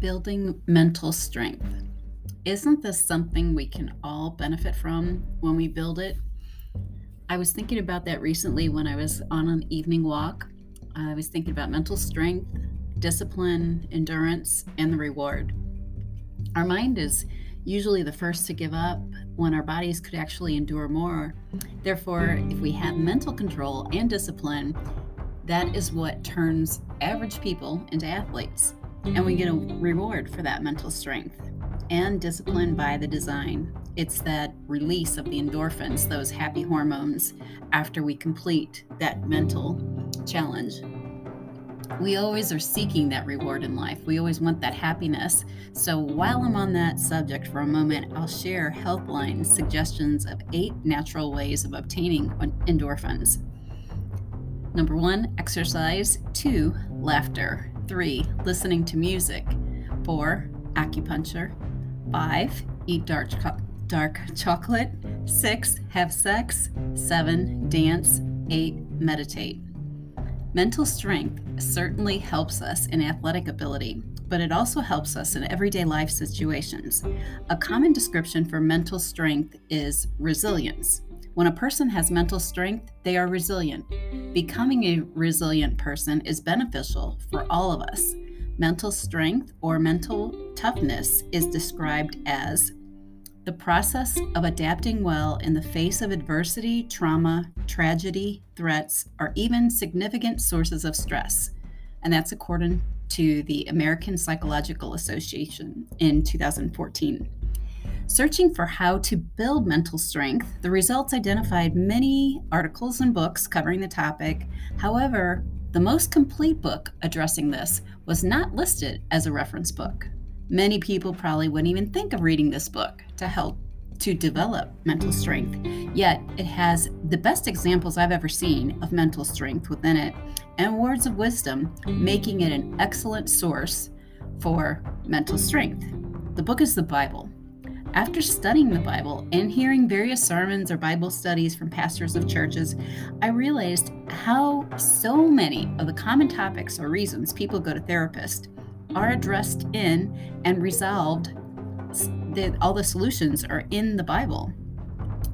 Building mental strength. Isn't this something we can all benefit from when we build it? I was thinking about that recently when I was on an evening walk. I was thinking about mental strength, discipline, endurance, and the reward. Our mind is usually the first to give up when our bodies could actually endure more. Therefore, if we have mental control and discipline, that is what turns average people into athletes. And we get a reward for that mental strength and discipline by the design. It's that release of the endorphins, those happy hormones, after we complete that mental challenge. We always are seeking that reward in life. We always want that happiness. So, while I'm on that subject for a moment, I'll share Healthline's suggestions of eight natural ways of obtaining endorphins. Number one, exercise. Two, laughter. Three, listening to music. Four, acupuncture. Five, eat dark, cho- dark chocolate. Six, have sex. Seven, dance. Eight, meditate. Mental strength certainly helps us in athletic ability, but it also helps us in everyday life situations. A common description for mental strength is resilience. When a person has mental strength, they are resilient. Becoming a resilient person is beneficial for all of us. Mental strength or mental toughness is described as the process of adapting well in the face of adversity, trauma, tragedy, threats, or even significant sources of stress. And that's according to the American Psychological Association in 2014. Searching for how to build mental strength, the results identified many articles and books covering the topic. However, the most complete book addressing this was not listed as a reference book. Many people probably wouldn't even think of reading this book to help to develop mental strength. Yet it has the best examples I've ever seen of mental strength within it and words of wisdom, making it an excellent source for mental strength. The book is the Bible. After studying the Bible and hearing various sermons or Bible studies from pastors of churches, I realized how so many of the common topics or reasons people go to therapists are addressed in and resolved. The, all the solutions are in the Bible.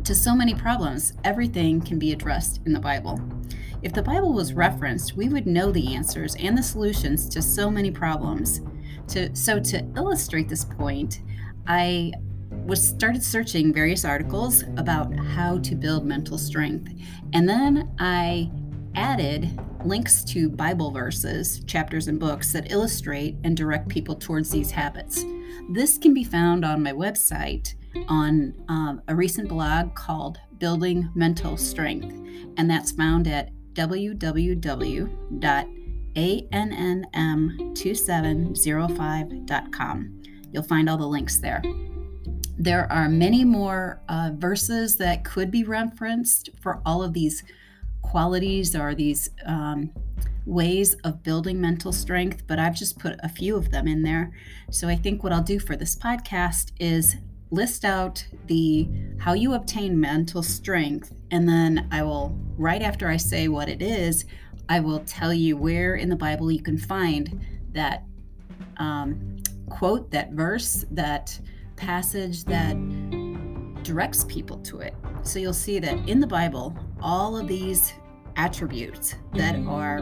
To so many problems, everything can be addressed in the Bible. If the Bible was referenced, we would know the answers and the solutions to so many problems. To, so, to illustrate this point, I was started searching various articles about how to build mental strength, and then I added links to Bible verses, chapters, and books that illustrate and direct people towards these habits. This can be found on my website on um, a recent blog called Building Mental Strength, and that's found at www.annm2705.com. You'll find all the links there. There are many more uh, verses that could be referenced for all of these qualities or these um, ways of building mental strength, but I've just put a few of them in there. So I think what I'll do for this podcast is list out the how you obtain mental strength and then I will right after I say what it is, I will tell you where in the Bible you can find that um, quote, that verse, that passage that directs people to it. So you'll see that in the Bible, all of these attributes that are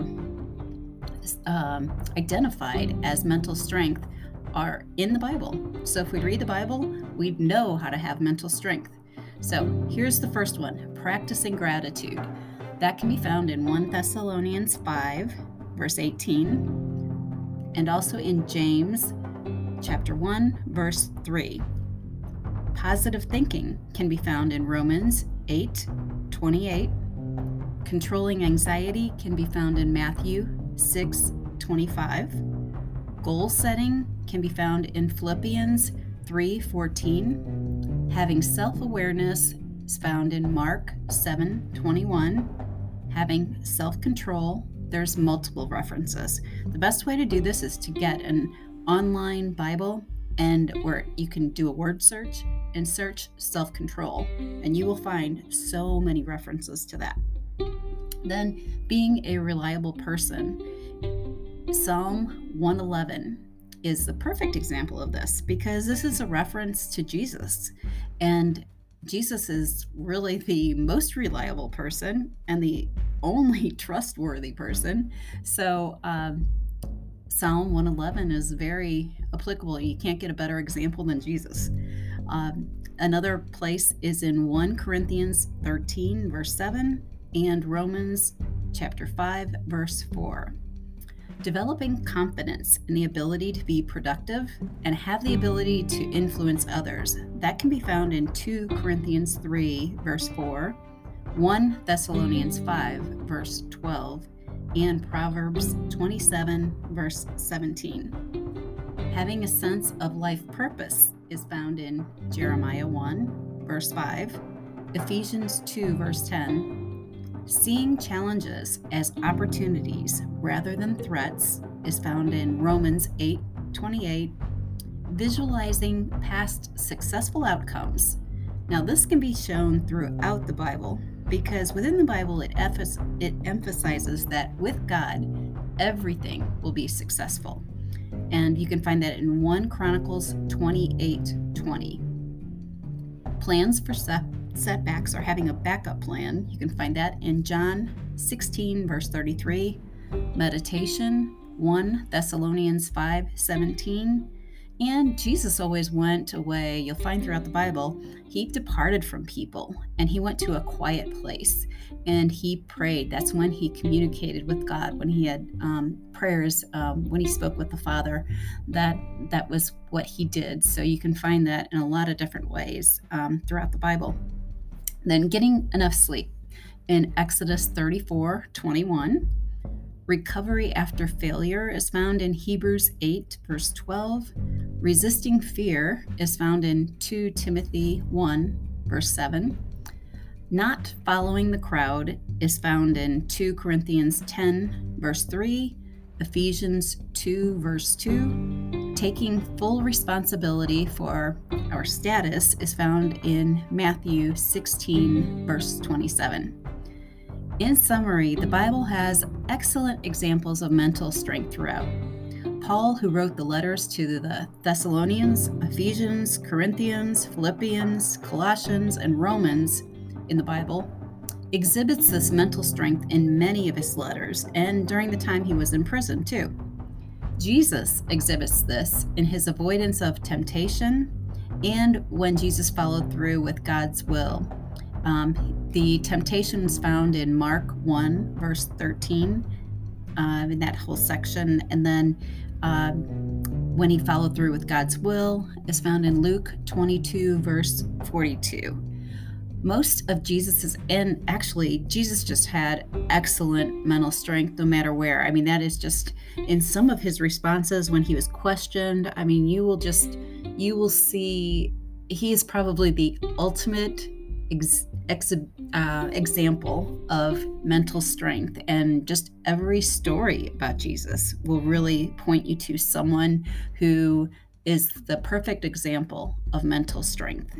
um, identified as mental strength are in the Bible. So if we read the Bible, we'd know how to have mental strength. So here's the first one practicing gratitude. That can be found in 1 Thessalonians 5, verse 18, and also in James chapter 1, verse 3. Positive thinking can be found in Romans 8 28. Controlling anxiety can be found in Matthew 6 25. Goal setting can be found in Philippians 3 14. Having self awareness is found in Mark 7 21. Having self control, there's multiple references. The best way to do this is to get an online Bible and where you can do a word search and search self control, and you will find so many references to that. Then, being a reliable person. Psalm 111 is the perfect example of this because this is a reference to Jesus. And Jesus is really the most reliable person and the only trustworthy person. So, um, Psalm 111 is very applicable. You can't get a better example than Jesus. Um, another place is in 1 Corinthians 13, verse 7, and Romans chapter 5, verse 4. Developing confidence in the ability to be productive and have the ability to influence others. That can be found in 2 Corinthians 3, verse 4, 1 Thessalonians 5, verse 12, and Proverbs 27, verse 17. Having a sense of life purpose is found in Jeremiah 1, verse 5, Ephesians 2, verse 10, Seeing challenges as opportunities rather than threats is found in Romans 8 28. Visualizing past successful outcomes. Now, this can be shown throughout the Bible because within the Bible it, it emphasizes that with God, everything will be successful. And you can find that in 1 Chronicles 28 20. Plans for setbacks or having a backup plan. You can find that in John 16, verse 33, meditation, 1 Thessalonians 5 17. And Jesus always went away. You'll find throughout the Bible, he departed from people and he went to a quiet place and he prayed. That's when he communicated with God, when he had um, prayers, um, when he spoke with the Father. That that was what he did. So you can find that in a lot of different ways um, throughout the Bible. Then getting enough sleep. In Exodus 34 21, recovery after failure is found in Hebrews 8, verse 12. Resisting fear is found in 2 Timothy 1, verse 7. Not following the crowd is found in 2 Corinthians 10, verse 3, Ephesians 2, verse 2. Taking full responsibility for our status is found in Matthew 16, verse 27. In summary, the Bible has excellent examples of mental strength throughout. Paul, who wrote the letters to the Thessalonians, Ephesians, Corinthians, Philippians, Colossians, and Romans in the Bible, exhibits this mental strength in many of his letters and during the time he was in prison, too. Jesus exhibits this in his avoidance of temptation and when Jesus followed through with God's will. Um, the temptation was found in Mark 1, verse 13, uh, in that whole section. And then um, when he followed through with God's will is found in Luke 22, verse 42 most of Jesus's and actually Jesus just had excellent mental strength no matter where. I mean that is just in some of his responses when he was questioned. I mean you will just you will see he is probably the ultimate ex, ex, uh, example of mental strength and just every story about Jesus will really point you to someone who is the perfect example of mental strength.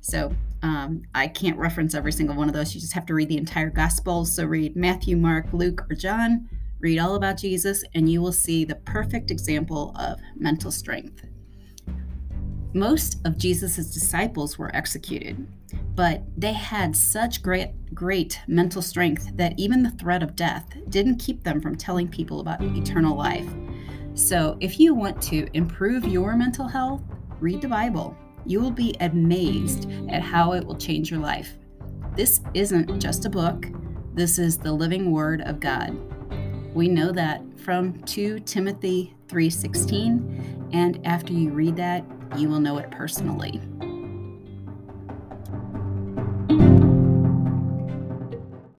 So um, I can't reference every single one of those. You just have to read the entire gospel. So read Matthew, Mark, Luke, or John. Read all about Jesus, and you will see the perfect example of mental strength. Most of Jesus' disciples were executed, but they had such great, great mental strength that even the threat of death didn't keep them from telling people about eternal life. So, if you want to improve your mental health, read the Bible you will be amazed at how it will change your life. This isn't just a book, this is the living word of God. We know that from 2 Timothy 3:16, and after you read that, you will know it personally.